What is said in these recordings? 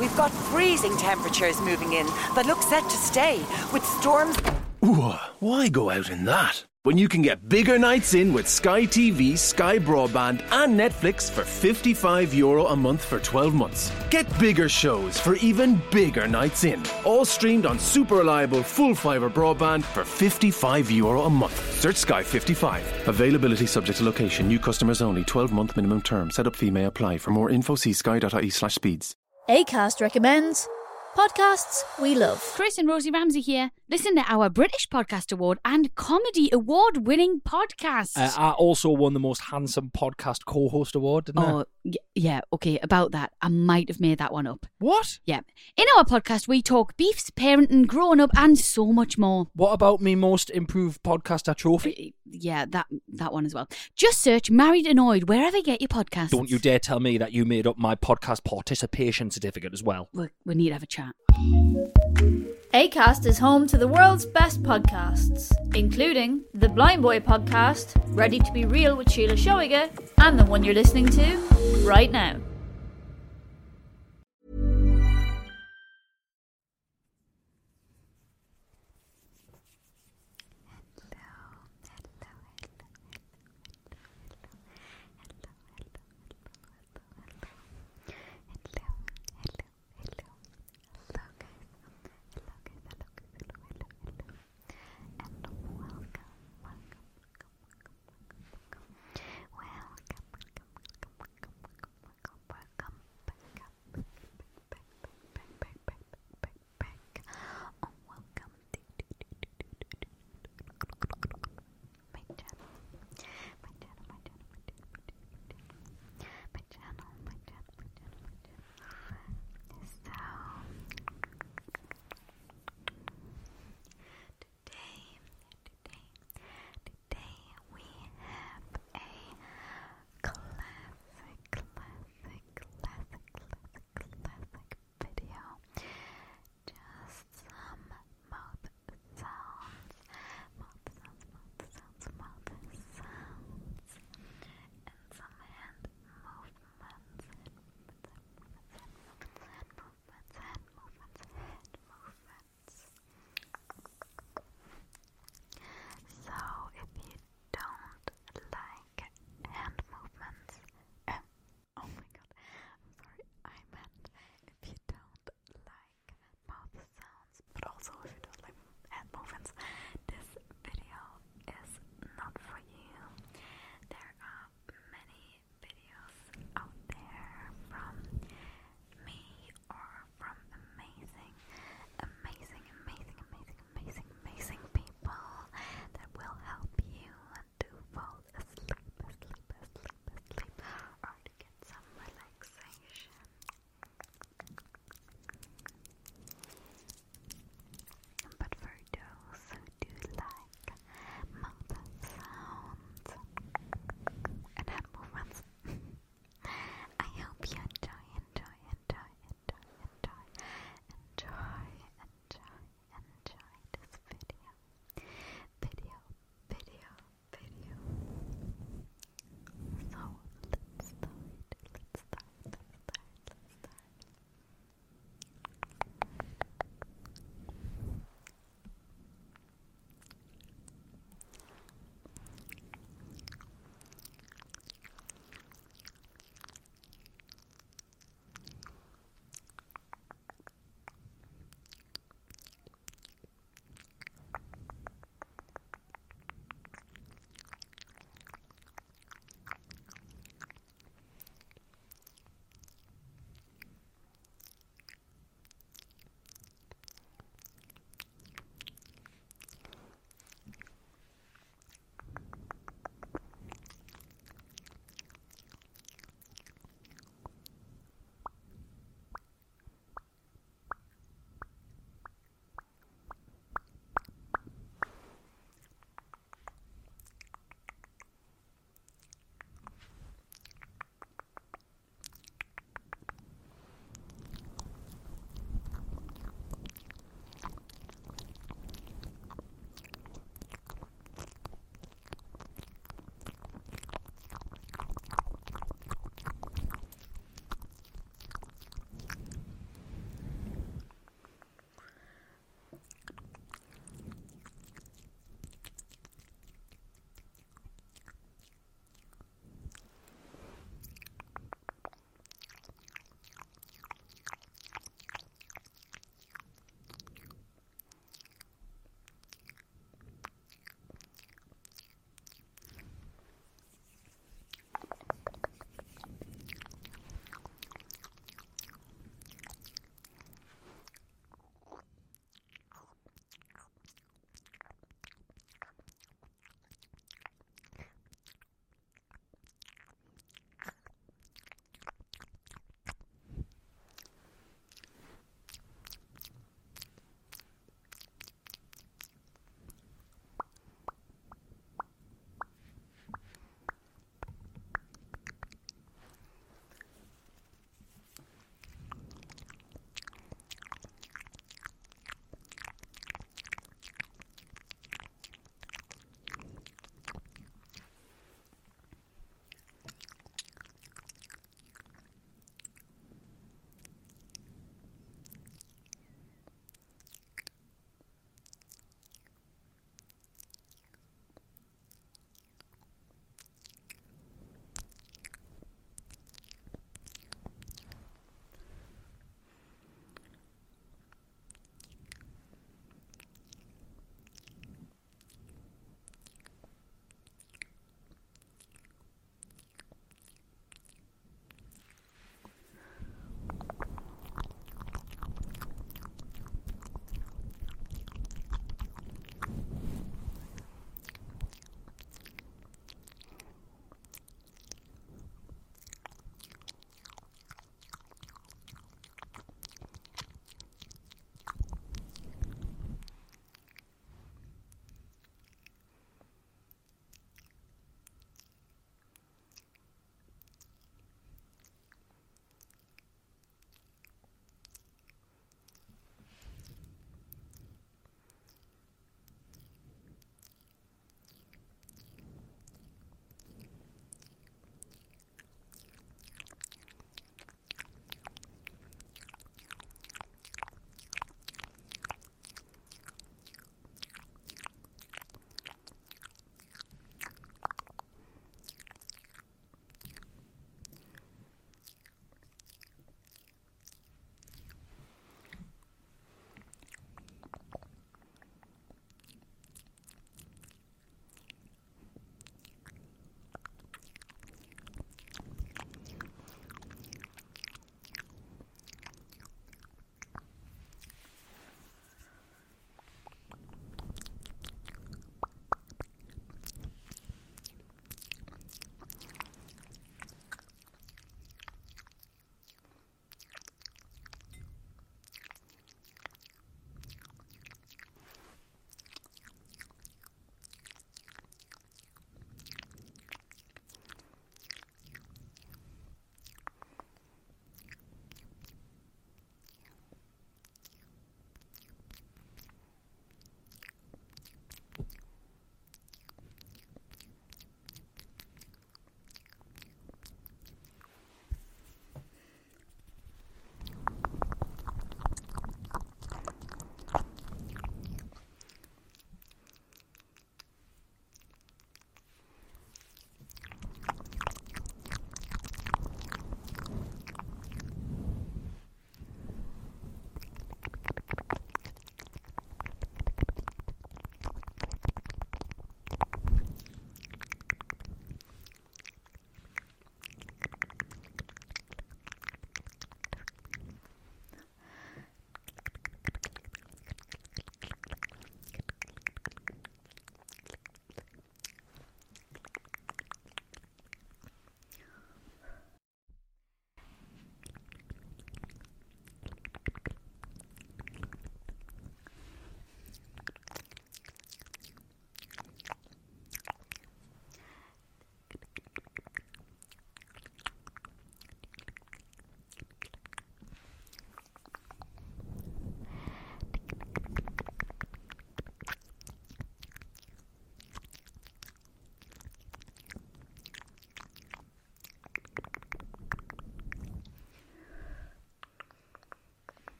We've got freezing temperatures moving in that look set to stay, with storms. Ooh, why go out in that? When you can get bigger nights in with Sky TV, Sky Broadband, and Netflix for 55 euro a month for 12 months. Get bigger shows for even bigger nights in. All streamed on super reliable full fibre broadband for 55 euro a month. Search Sky 55. Availability subject to location. New customers only. 12 month minimum term. Setup fee may apply. For more info, see sky.ie slash speeds. ACAST recommends podcasts we love. Chris and Rosie Ramsey here. Listen to our British Podcast Award and Comedy Award winning podcast. Uh, I also won the most handsome podcast co-host award, didn't I? Oh, y- yeah, okay, about that. I might have made that one up. What? Yeah. In our podcast, we talk beefs, parenting, growing up, and so much more. What about me most improved podcaster trophy? Yeah, that that one as well. Just search Married Annoyed wherever you get your podcast. Don't you dare tell me that you made up my podcast participation certificate as well. We, we need to have a chat. ACAST is home to the world's best podcasts, including the Blind Boy podcast, Ready to Be Real with Sheila Shoiga, and the one you're listening to right now.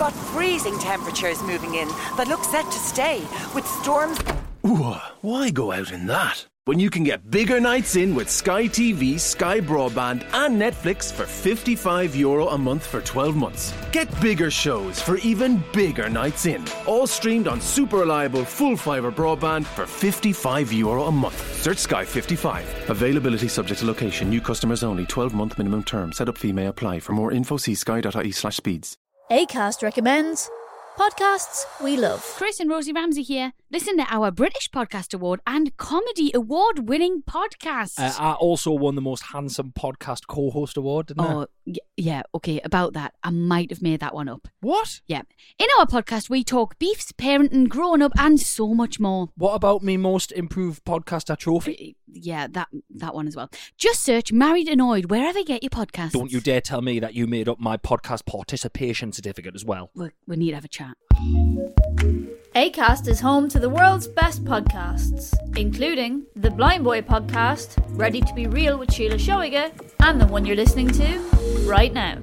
Got freezing temperatures moving in that look set to stay, with storms. Ooh, uh, why go out in that? When you can get bigger nights in with Sky TV, Sky Broadband, and Netflix for 55 euro a month for 12 months. Get bigger shows for even bigger nights in. All streamed on super reliable full fibre broadband for 55 euro a month. Search Sky 55. Availability subject to location. New customers only. 12 month minimum term. Setup fee may apply. For more info, see sky.ie slash speeds. ACAST recommends podcasts we love. Chris and Rosie Ramsey here. Listen to our British Podcast Award and Comedy Award winning podcast. Uh, I also won the most handsome podcast co-host award, didn't I? Oh, y- yeah, okay, about that. I might have made that one up. What? Yeah. In our podcast, we talk beefs, parenting, growing up, and so much more. What about me most improved podcaster trophy? Yeah, that that one as well. Just search Married Annoyed wherever you get your podcasts. Don't you dare tell me that you made up my podcast participation certificate as well. We, we need to have a chat. ACAST is home to the world's best podcasts, including the Blind Boy podcast, Ready to Be Real with Sheila Shoiga, and the one you're listening to right now.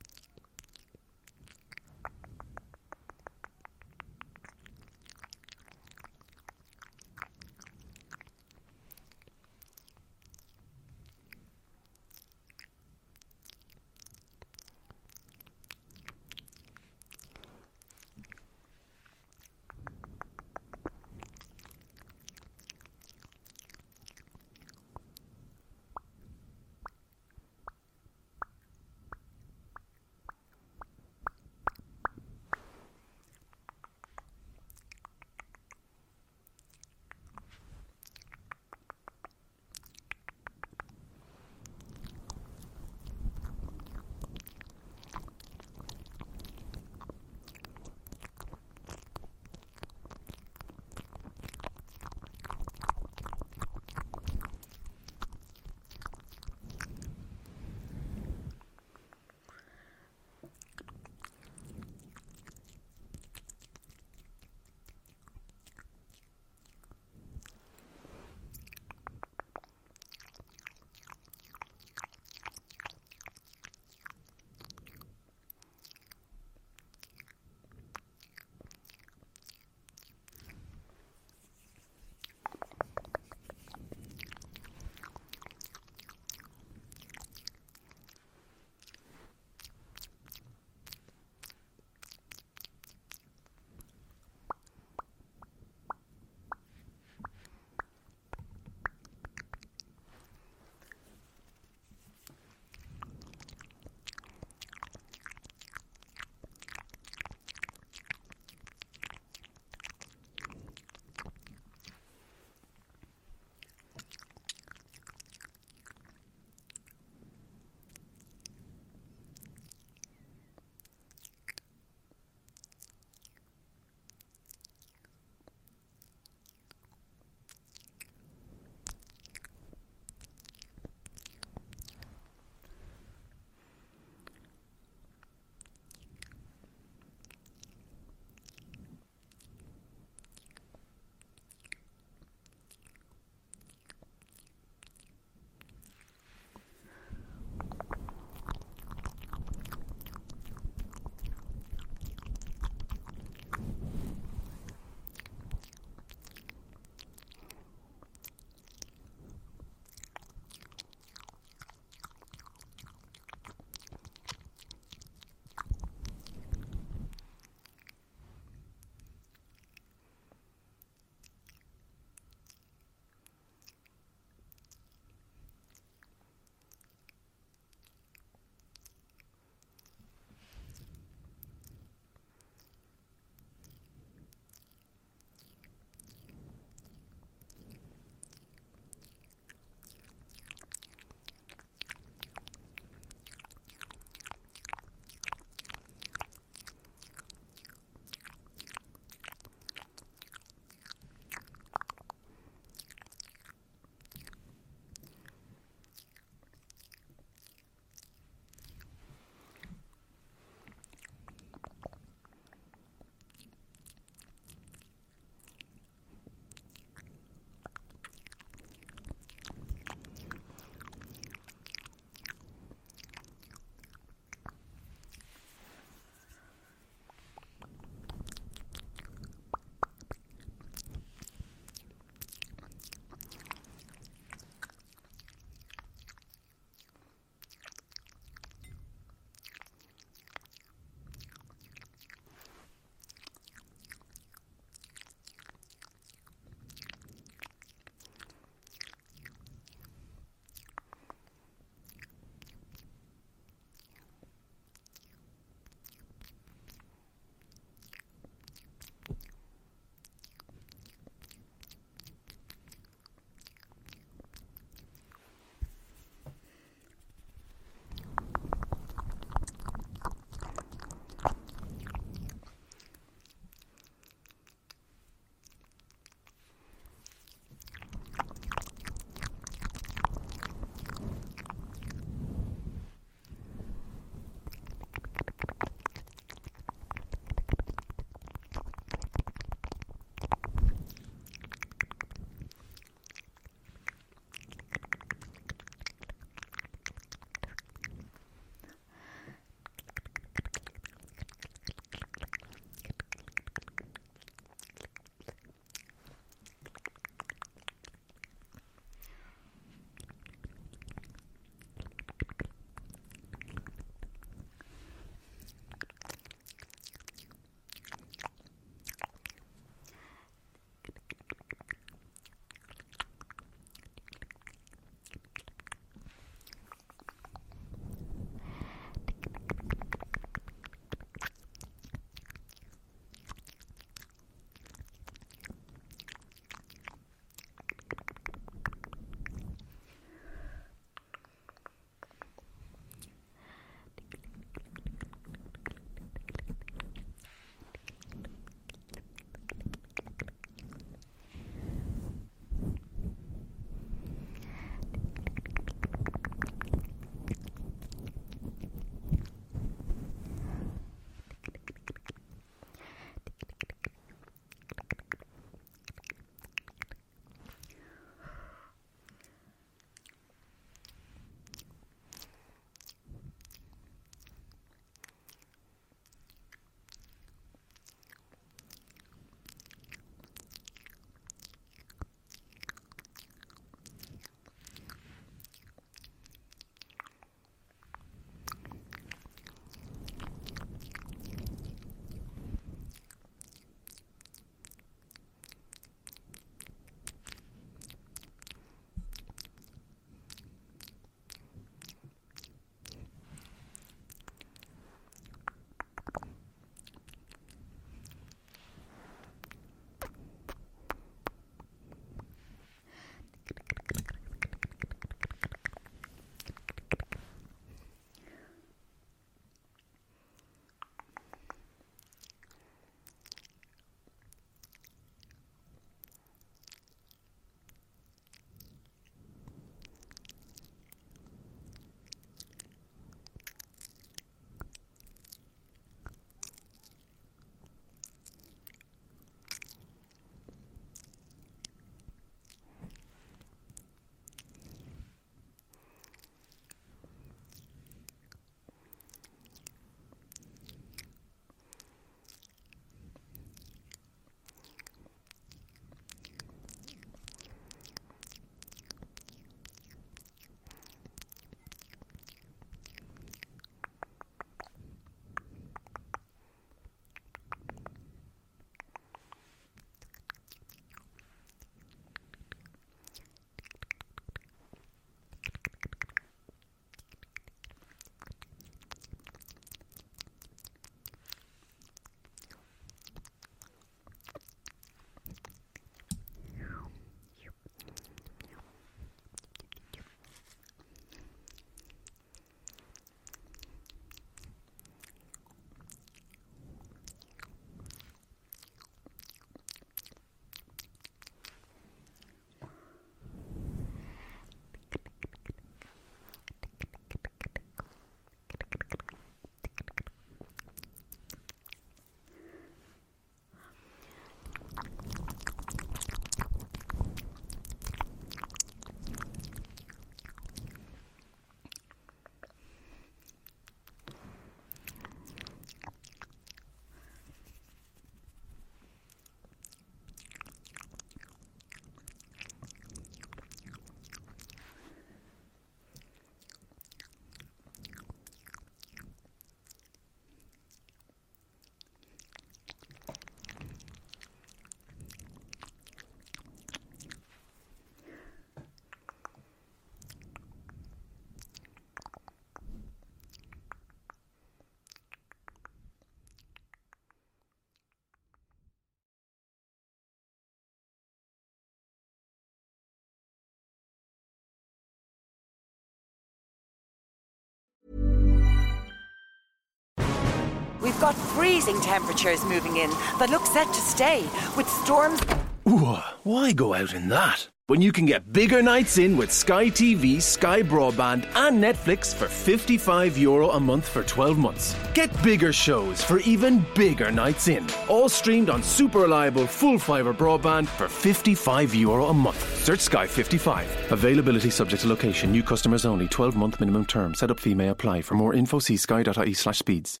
Got freezing temperatures moving in that look set to stay, with storms. Ooh, why go out in that? When you can get bigger nights in with Sky TV, Sky Broadband, and Netflix for 55 euro a month for 12 months. Get bigger shows for even bigger nights in. All streamed on super reliable full fibre broadband for 55 euro a month. Search Sky 55. Availability subject to location. New customers only. 12 month minimum term. Setup fee may apply. For more info, see sky.ie slash speeds.